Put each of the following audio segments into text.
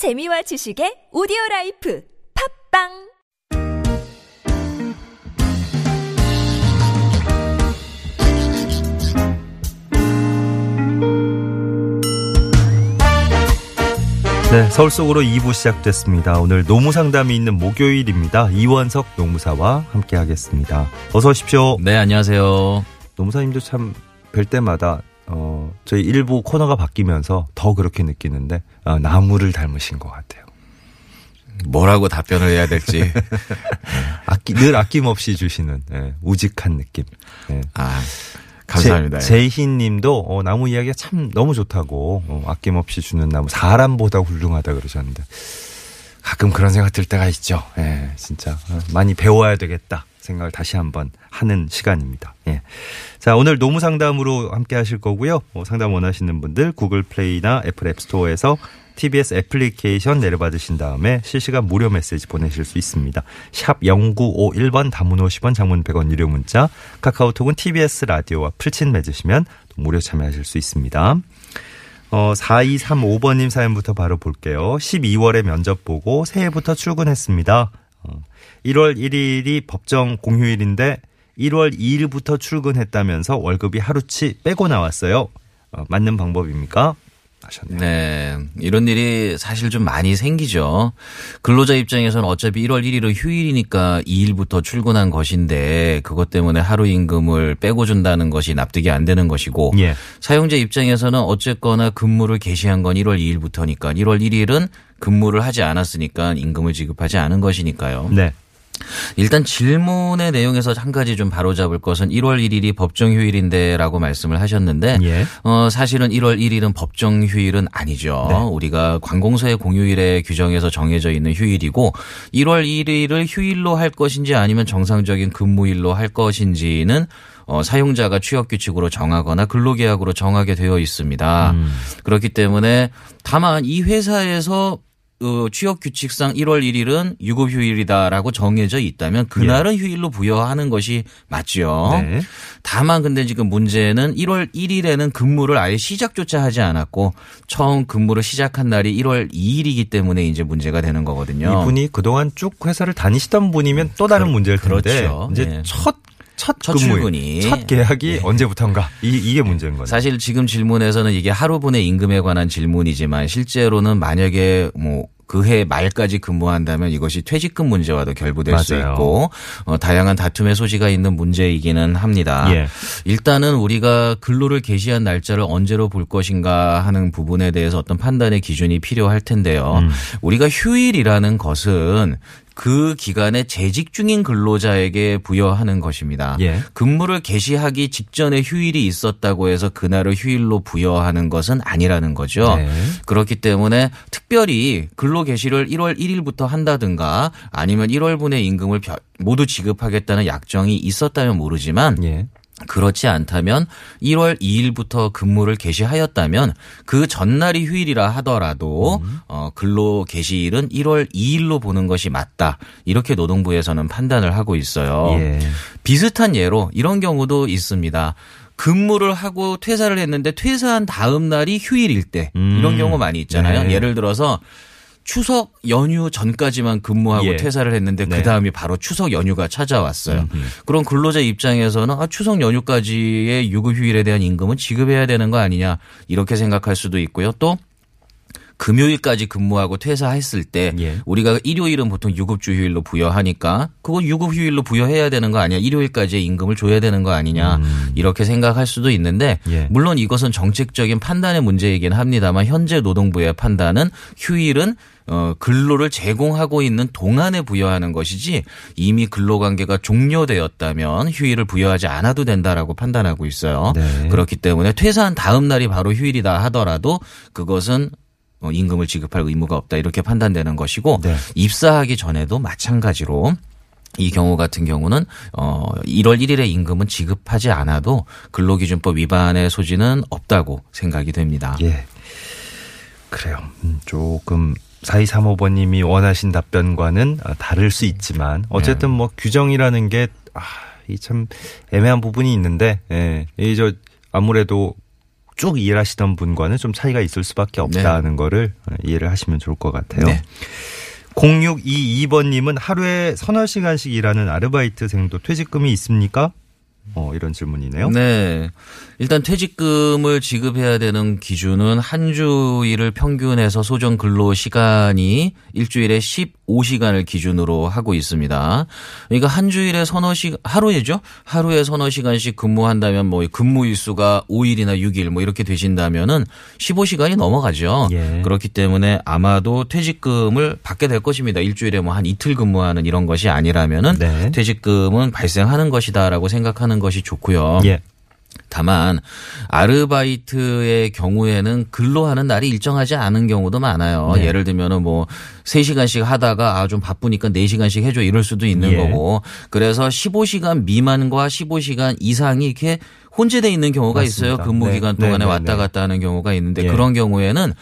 재미와 지식의 오디오 라이프 팟빵 네, 서울 속으로 2부 시작됐습니다. 오늘 노무 상담이 있는 목요일입니다. 이원석 노무사와 함께 하겠습니다. 어서 오십시오. 네, 안녕하세요. 노무사님도 참 뵐 때마다 어, 저희 일부 코너가 바뀌면서 더 그렇게 느끼는데 어, 나무를 닮으신 것 같아요. 뭐라고 답변을 해야 될지. 아끼, 늘 아낌없이 주시는 예, 우직한 느낌. 예. 아, 감사합니다. 제, 제희 님도 어, 나무 이야기가 참 너무 좋다고 어, 아낌없이 주는 나무 사람보다 훌륭하다 그러셨는데 가끔 그런 생각 들 때가 있죠. 예, 진짜 어, 많이 배워야 되겠다 생각을 다시 한번 하는 시간입니다. 예. 자, 오늘 노무 상담으로 함께 하실 거고요. 어, 상담 원하시는 분들 구글 플레이나 애플 앱스토어에서 TBS 애플리케이션 내려받으신 다음에 실시간 무료 메시지 보내실 수 있습니다. 샵 0951번 단문 50원 장문 100원 유료 문자 카카오톡은 TBS 라디오와 풀친 맺으시면 무료 참여하실 수 있습니다. 어, 4235번님 사연부터 바로 볼게요. 12월에 면접 보고 새해부터 출근했습니다. 어, 1월 1일이 법정 공휴일인데 1월 2일부터 출근했다면서 월급이 하루치 빼고 나왔어요. 어, 맞는 방법입니까? 하셨네요. 네. 이런 일이 사실 좀 많이 생기죠. 근로자 입장에서는 어차피 1월 1일은 휴일이니까 2일부터 출근한 것인데 그것 때문에 하루 임금을 빼고 준다는 것이 납득이 안 되는 것이고 예. 사용자 입장에서는 어쨌거나 근무를 개시한 건 1월 2일부터니까 1월 1일은 근무를 하지 않았으니까 임금을 지급하지 않은 것이니까요. 네. 일단 질문의 내용에서 한 가지 좀 바로잡을 것은 1월 1일이 법정 휴일인데라고 말씀을 하셨는데 예. 어 사실은 1월 1일은 법정 휴일은 아니죠. 네. 우리가 관공서의 공휴일에 규정에서 정해져 있는 휴일이고 1월 1일을 휴일로 할 것인지 아니면 정상적인 근무일로 할 것인지는 어, 사용자가 취업 규칙으로 정하거나 근로계약으로 정하게 되어 있습니다. 음. 그렇기 때문에 다만 이 회사에서 어, 취업 규칙상 1월 1일은 유급 휴일이다라고 정해져 있다면 그날은 휴일로 부여하는 것이 맞죠. 예. 네. 다만 근데 지금 문제는 1월 1일에는 근무를 아예 시작조차 하지 않았고 처음 근무를 시작한 날이 1월 2일이기 때문에 이제 문제가 되는 거거든요. 이분이 그동안 쭉 회사를 다니시던 분이면 또 다른 문제일 텐데 그렇죠. 이제 네. 첫, 첫, 첫 출근이. 첫 계약이 네. 언제부턴가 이, 이게 문제인 거네요. 사실 지금 질문에서는 이게 하루분의 임금에 관한 질문이지만 실제로는 만약에 뭐 그해 말까지 근무한다면 이것이 퇴직금 문제와도 결부될 수 맞아요. 있고 어, 다양한 다툼의 소지가 있는 문제이기는 합니다. 예. 일단은 우리가 근로를 개시한 날짜를 언제로 볼 것인가 하는 부분에 대해서 어떤 판단의 기준이 필요할 텐데요. 음. 우리가 휴일이라는 것은 그 기간에 재직 중인 근로자에게 부여하는 것입니다. 예. 근무를 개시하기 직전에 휴일이 있었다고 해서 그날을 휴일로 부여하는 것은 아니라는 거죠. 네. 그렇기 때문에 특별히 근로 개시를 1월 1일부터 한다든가 아니면 1월분의 임금을 벼- 모두 지급하겠다는 약정이 있었다면 모르지만 예. 그렇지 않다면 1월 2일부터 근무를 개시하였다면 그 전날이 휴일이라 하더라도 어, 근로 개시일은 1월 2일로 보는 것이 맞다. 이렇게 노동부에서는 판단을 하고 있어요. 예. 비슷한 예로 이런 경우도 있습니다. 근무를 하고 퇴사를 했는데 퇴사한 다음 날이 휴일일 때 음. 이런 경우 많이 있잖아요. 네. 예를 들어서 추석 연휴 전까지만 근무하고 예. 퇴사를 했는데 네. 그 다음이 바로 추석 연휴가 찾아왔어요. 그럼 근로자 입장에서는 아, 추석 연휴까지의 유급 휴일에 대한 임금은 지급해야 되는 거 아니냐 이렇게 생각할 수도 있고요. 또 금요일까지 근무하고 퇴사했을 때 예. 우리가 일요일은 보통 유급주 휴일로 부여하니까 그건 유급 휴일로 부여해야 되는 거 아니야 일요일까지의 임금을 줘야 되는 거 아니냐 이렇게 생각할 수도 있는데 음. 예. 물론 이것은 정책적인 판단의 문제이긴 합니다만 현재 노동부의 판단은 휴일은 어, 근로를 제공하고 있는 동안에 부여하는 것이지 이미 근로관계가 종료되었다면 휴일을 부여하지 않아도 된다라고 판단하고 있어요. 네. 그렇기 때문에 퇴사한 다음 날이 바로 휴일이다 하더라도 그것은 어, 임금을 지급할 의무가 없다 이렇게 판단되는 것이고 네. 입사하기 전에도 마찬가지로 이 경우 같은 경우는 어 1월 1일에 임금은 지급하지 않아도 근로기준법 위반의 소지는 없다고 생각이 됩니다. 예. 그래요. 음, 조금 4235번님이 원하신 답변과는 아, 다를 수 있지만 어쨌든 뭐 규정이라는 게 아, 이 참 애매한 부분이 있는데 예. 이저 아무래도 쭉 일하시던 분과는 좀 차이가 있을 수밖에 없다는 거를 이해를 하시면 좋을 것 같아요. 네. 0622번님은 하루에 서너 시간씩 일하는 아르바이트생도 퇴직금이 있습니까? 어, 이런 질문이네요. 네. 일단 퇴직금을 지급해야 되는 기준은 한 주일을 평균해서 소정 근로 시간이 일주일에 15시간을 기준으로 하고 있습니다. 그러니까 한 주일에 서너 시 하루에죠. 하루에 서너 시간씩 근무한다면 뭐 근무 일수가 5일이나 6일 뭐 이렇게 되신다면은 15시간이 넘어가죠. 예. 그렇기 때문에 아마도 퇴직금을 받게 될 것입니다. 일주일에 뭐 한 이틀 근무하는 이런 것이 아니라면은 네. 퇴직금은 발생하는 것이다라고 생각하는 것이 좋고요. 예. 다만 아르바이트의 경우에는 근로하는 날이 일정하지 않은 경우도 많아요. 네. 예를 들면은 뭐 3시간씩 하다가 아 좀 바쁘니까 4시간씩 해줘 이럴 수도 있는 예. 거고. 그래서 15시간 미만과 15시간 이상이 이렇게 혼재돼 있는 경우가 있어요. 맞습니다. 근무 네. 기간 네, 동안에 네, 왔다 네. 갔다 하는 경우가 있는데 예. 그런 경우에는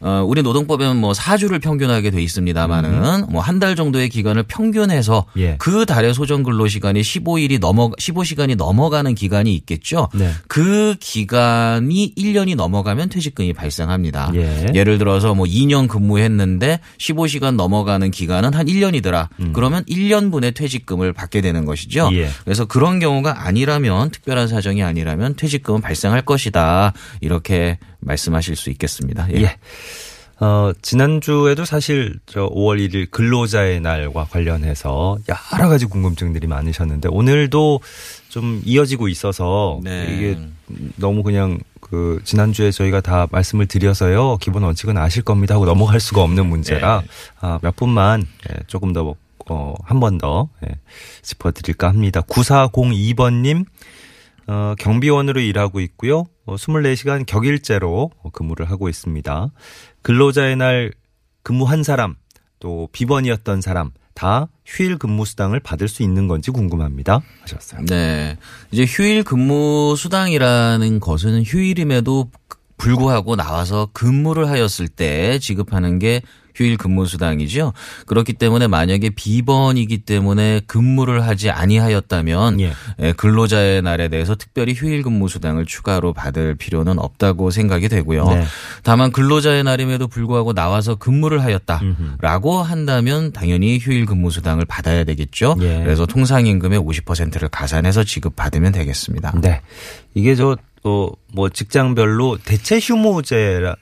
어, 우리 노동법에는 뭐 4주를 평균하게 돼 있습니다만은 뭐 한 달 정도의 기간을 평균해서 예. 그 달의 소정 근로 시간이 15일이 넘어 15시간이 넘어가는 기간이 있겠죠. 네. 그 기간이 1년이 넘어가면 퇴직금이 발생합니다. 예. 를 들어서 뭐 2년 근무했는데 15시간 넘어가는 기간은 한 1년이더라. 그러면 1년분의 퇴직금을 받게 되는 것이죠. 음. 예. 그래서 그런 경우가 아니라면 특별한 사정이 아니라면 퇴직금은 발생할 것이다. 이렇게 말씀하실 수 있겠습니다. 예. 예. 어, 지난주에도 사실 저 5월 1일 근로자의 날과 관련해서 여러 가지 궁금증들이 많으셨는데 오늘도 좀 이어지고 있어서 네. 이게 너무 그냥 그 지난주에 저희가 다 말씀을 드려서요. 기본 원칙은 아실 겁니다 하고 넘어갈 수가 없는 문제라 네. 아, 몇 분만 예, 조금 더 어, 한 번 더 예, 짚어드릴까 합니다. 9402번님 어, 경비원으로 일하고 있고요. 어, 24시간 격일제로 어, 근무를 하고 있습니다. 근로자의 날 근무한 사람, 또 비번이었던 사람 다 휴일 근무 수당을 받을 수 있는 건지 궁금합니다. 하셨어요. 네. 이제 휴일 근무 수당이라는 것은 휴일임에도 불구하고 나와서 근무를 하였을 때 지급하는 게 휴일 근무 수당이죠. 그렇기 때문에 만약에 비번이기 때문에 근무를 하지 아니하였다면 예. 예, 근로자의 날에 대해서 특별히 휴일 근무 수당을 추가로 받을 필요는 없다고 생각이 되고요. 네. 다만 근로자의 날임에도 불구하고 나와서 근무를 하였다라고 한다면 당연히 휴일 근무 수당을 받아야 되겠죠. 예. 그래서 통상임금의 50%를 가산해서 지급받으면 되겠습니다. 네. 이게 저, 어, 뭐 직장별로 대체 휴무제를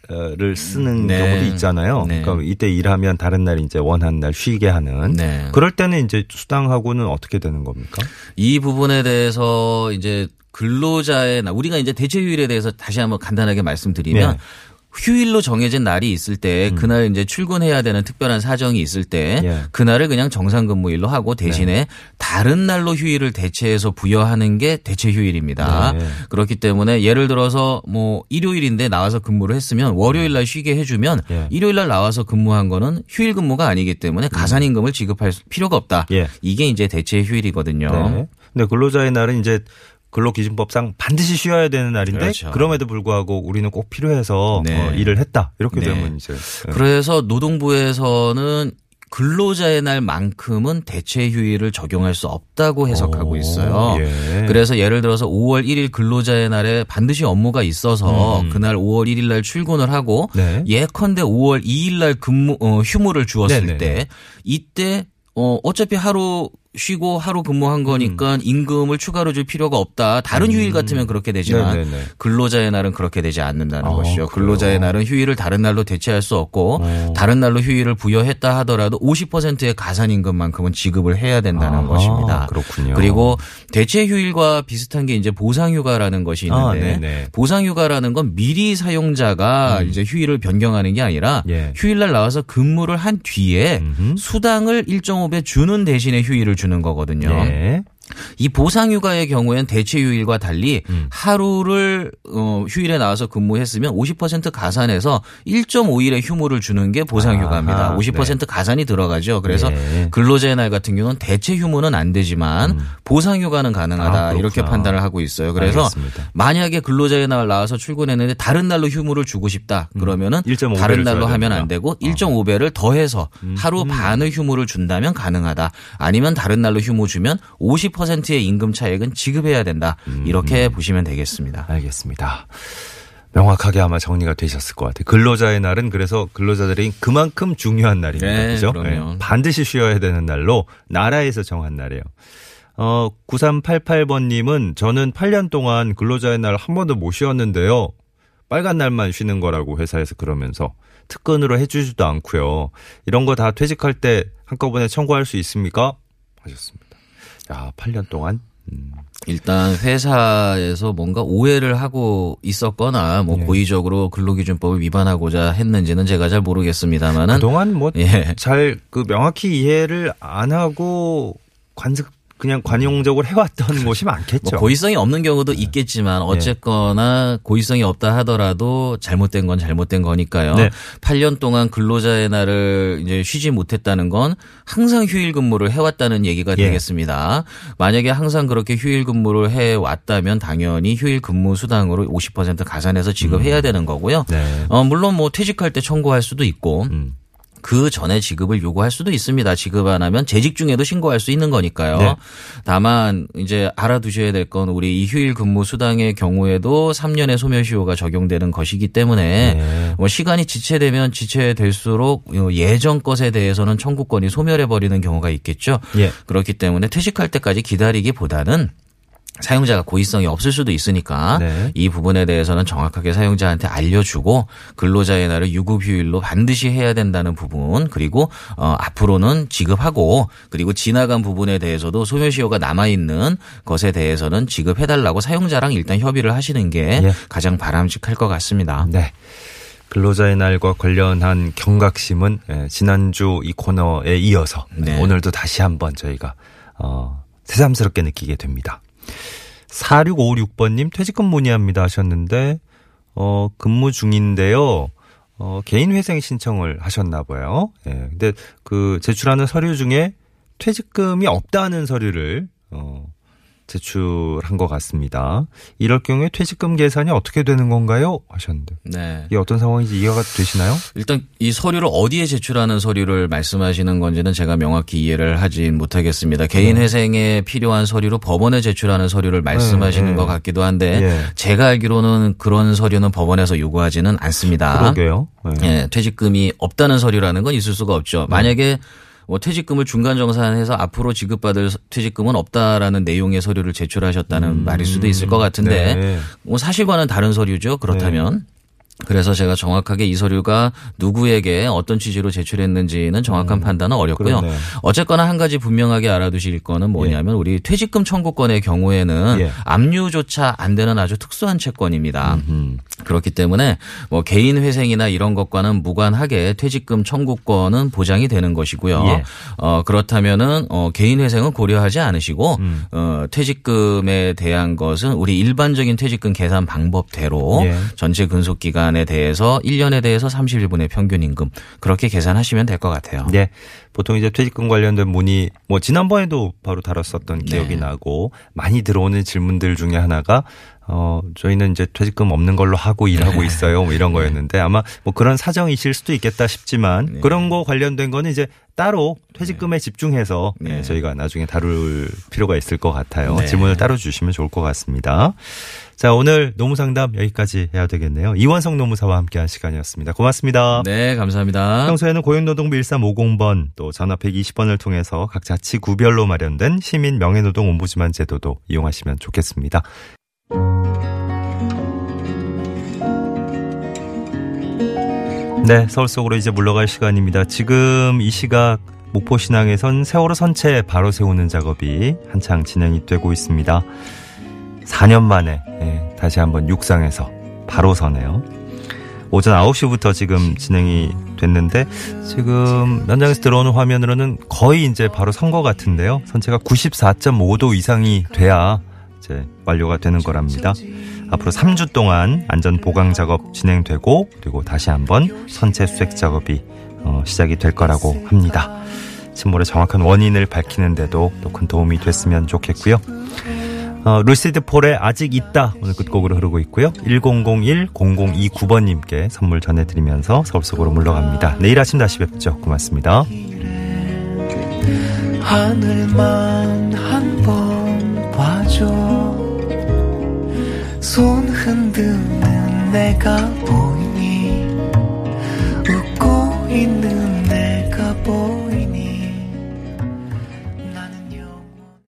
쓰는 네. 경우도 있잖아요. 네. 그러니까 이때 일하면 다른 날 이제 원하는 날 쉬게 하는. 네. 그럴 때는 이제 수당하고는 어떻게 되는 겁니까? 이 부분에 대해서 이제 근로자의 날, 우리가 이제 대체 휴일에 대해서 다시 한번 간단하게 말씀드리면 네. 음. 휴일로 정해진 날이 있을 때 그날 이제 출근해야 되는 특별한 사정이 있을 때 예. 그날을 그냥 정상 근무일로 하고 대신에 네. 다른 날로 휴일을 대체해서 부여하는 게 대체 휴일입니다. 네. 그렇기 때문에 예를 들어서 뭐 일요일인데 나와서 근무를 했으면 월요일 날 쉬게 해주면 예. 일요일 날 나와서 근무한 거는 휴일 근무가 아니기 때문에 가산임금을 지급할 필요가 없다. 예. 이게 이제 대체 휴일이거든요. 네. 근데 근로자의 날은 이제 근로기준법상 반드시 쉬어야 되는 날인데 그렇죠. 그럼에도 불구하고 우리는 꼭 필요해서 네. 어, 일을 했다 이렇게 네. 되면 이제 네. 그래서 노동부에서는 근로자의 날만큼은 대체 휴일을 적용할 수 없다고 해석하고 오, 있어요. 예. 그래서 예를 들어서 5월 1일 근로자의 날에 반드시 업무가 있어서 음. 그날 5월 1일 날 출근을 하고 네. 예컨대 5월 2일 날 근무 어, 휴무를 주었을 네네네. 때 이때 어 어차피 하루 쉬고 하루 근무한 거니까 임금을 추가로 줄 필요가 없다. 다른 휴일 같으면 그렇게 되지만 음. 네네네. 근로자의 날은 그렇게 되지 않는다는 아, 것이죠. 근로자의 날은 휴일을 다른 날로 대체할 수 없고 어. 다른 날로 휴일을 부여했다 하더라도 50%의 가산 임금만큼은 지급을 해야 된다는 아하, 것입니다. 그렇군요. 그리고 대체 휴일과 비슷한 게 이제 보상휴가라는 것이 아, 있는데 네네. 보상휴가라는 건 미리 사용자가 이제 휴일을 변경하는 게 아니라 음. 예. 휴일날 나와서 근무를 한 뒤에 음흠. 수당을 1.5배 주는 대신에 휴일을 주는 거거든요. 예. 이 보상휴가의 경우에는 대체 휴일과 달리 음. 하루를 어, 휴일에 나와서 근무했으면 50% 가산해서 1.5일의 휴무를 주는 게 보상휴가입니다. 아하, 50% 가산이 들어가죠. 그래서 네. 근로자의 날 같은 경우는 대체 휴무는 안 되지만 보상휴가는 가능하다 아. 이렇게 판단을 하고 있어요. 그래서 알겠습니다. 만약에 근로자의 날 나와서 출근했는데 다른 날로 휴무를 주고 싶다 그러면은 1.5 다른 날로 하면. 안 되고 1.5배를 더해서 하루 반의 휴무를 준다면 가능하다. 아니면 다른 날로 휴무 주면 50%의 임금 차액은 지급해야 된다. 이렇게 보시면 되겠습니다. 알겠습니다. 명확하게 아마 정리가 되셨을 것 같아요. 근로자의 날은 그래서 근로자들이 그만큼 중요한 날입니다. 네, 그죠? 그럼요. 반드시 쉬어야 되는 날로 나라에서 정한 날이에요. 어, 9388번님은 저는 8년 동안 근로자의 날 한 번도 못 쉬었는데요. 빨간 날만 쉬는 거라고 회사에서 그러면서 특근으로 해주지도 않고요. 이런 거 다 퇴직할 때 한꺼번에 청구할 수 있습니까? 하셨습니다. 야, 8년 동안. 음, 일단 회사에서 뭔가 오해를 하고 있었거나 뭐 예. 고의적으로 근로기준법을 위반하고자 했는지는 제가 잘 모르겠습니다만은 그동안 뭐 예. 잘그 명확히 이해를 안 하고 관습 그냥 관용적으로 해왔던 곳이 많겠죠. 뭐 고의성이 없는 경우도 있겠지만 어쨌거나 고의성이 없다 하더라도 잘못된 건 잘못된 거니까요. 네. 8년 동안 근로자의 날을 이제 쉬지 못했다는 건 항상 휴일 근무를 해왔다는 얘기가 예. 되겠습니다. 만약에 항상 그렇게 휴일 근무를 해왔다면 당연히 휴일 근무 수당으로 50% 가산해서 지급해야 되는 거고요. 네. 어, 물론 뭐 퇴직할 때 청구할 수도 있고 음. 그 전에 지급을 요구할 수도 있습니다. 지급 안 하면 재직 중에도 신고할 수 있는 거니까요. 네. 다만 이제 알아두셔야 될 건 우리 이 휴일 근무 수당의 경우에도 3년의 소멸시효가 적용되는 것이기 때문에 네. 뭐 시간이 지체되면 지체될수록 예전 것에 대해서는 청구권이 소멸해 버리는 경우가 있겠죠. 예. 그렇기 때문에 퇴직할 때까지 기다리기보다는 사용자가 고의성이 없을 수도 있으니까 네. 이 부분에 대해서는 정확하게 사용자한테 알려주고 근로자의 날을 유급휴일로 반드시 해야 된다는 부분 그리고 어, 앞으로는 지급하고 그리고 지나간 부분에 대해서도 소멸시효가 남아 있는 것에 대해서는 지급해달라고 사용자랑 일단 협의를 하시는 게 예. 가장 바람직할 것 같습니다. 네. 근로자의 날과 관련한 경각심은 예, 지난주 이 코너에 이어서 네. 오늘도 다시 한번 저희가 어, 새삼스럽게 느끼게 됩니다. 4656번님 퇴직금 문의합니다 하셨는데 어, 근무 중인데요. 어, 개인 회생 신청을 하셨나 봐요. 예. 근데 그 제출하는 서류 중에 퇴직금이 없다는 서류를 어, 제출한 것 같습니다. 이럴 경우에 퇴직금 계산이 어떻게 되는 건가요? 하셨는데 네. 이게 어떤 상황인지 이해가 되시나요? 일단 이 서류를 어디에 제출하는 서류를 말씀하시는 건지는 제가 명확히 이해를 하진 못하겠습니다. 개인 네. 회생에 필요한 서류로 법원에 제출하는 서류를 말씀하시는 네, 것 네. 같기도 한데 예. 제가 알기로는 그런 서류는 법원에서 요구하지는 않습니다. 그러게요. 예. 예, 퇴직금이 없다는 서류라는 건 있을 수가 없죠. 네. 만약에 뭐 퇴직금을 중간 정산해서 앞으로 지급받을 퇴직금은 없다라는 내용의 서류를 제출하셨다는 말일 수도 있을 것 같은데 네. 뭐 사실과는 다른 서류죠. 그렇다면. 그래서 제가 정확하게 이 서류가 누구에게 어떤 취지로 제출했는지는 정확한 판단은 어렵고요. 음. 그러네요. 어쨌거나 한 가지 분명하게 알아두실 거는 뭐냐면 우리 퇴직금 청구권의 경우에는 예. 압류조차 안 되는 아주 특수한 채권입니다. 음. 그렇기 때문에 뭐 개인 회생이나 이런 것과는 무관하게 퇴직금 청구권은 보장이 되는 것이고요. 예. 어 그렇다면은 어 개인 회생은 고려하지 않으시고 음. 어 퇴직금에 대한 것은 우리 일반적인 퇴직금 계산 방법대로 예. 전체 근속 기간 에 대해서 1년에 대해서 31분의 평균 임금 그렇게 계산하시면 될 것 같아요. 네. 보통 이제 퇴직금 관련된 문의 뭐 지난번에도 바로 다뤘었던 기억이 네. 나고 많이 들어오는 질문들 중에 하나가 어 저희는 이제 퇴직금 없는 걸로 하고 네. 일하고 있어요. 뭐 이런 거였는데 아마 뭐 그런 사정이실 수도 있겠다 싶지만 네. 그런 거 관련된 거는 이제 따로 퇴직금에 집중해서 네. 네, 저희가 나중에 다룰 필요가 있을 것 같아요. 네. 질문을 따로 주시면 좋을 것 같습니다. 자, 오늘 노무 상담 여기까지 해야 되겠네요. 이원성 노무사와 함께한 시간이었습니다. 고맙습니다. 네, 감사합니다. 평소에는 고용노동부 1350번 또 전화 120번을 통해서 각 자치 구별로 마련된 시민 명예노동 옴부즈만 제도도 이용하시면 좋겠습니다. 네, 서울 속으로 이제 물러갈 시간입니다. 지금 이 시각 목포 신항에선 세월호 선체 바로 세우는 작업이 한창 진행이 되고 있습니다. 4년 만에 예, 다시 한번 육상에서 바로 서네요. 오전 9시부터 지금 진행이 됐는데 지금 현장에서 들어오는 화면으로는 거의 이제 바로 선 것 같은데요. 선체가 94.5도 이상이 돼야 이제 완료가 되는 거랍니다. 앞으로 3주 동안 안전 보강 작업 진행되고 그리고 다시 한번 선체 수색 작업이 어, 시작이 될 거라고 합니다. 침몰의 정확한 원인을 밝히는데도 또 큰 도움이 됐으면 좋겠고요. 어, 루시드 폴의 아직 있다 오늘 끝곡으로 흐르고 있고요. 1001-0029번님께 선물 전해드리면서 서울 속으로 물러갑니다. 내일 아침 다시 뵙죠. 고맙습니다. 하늘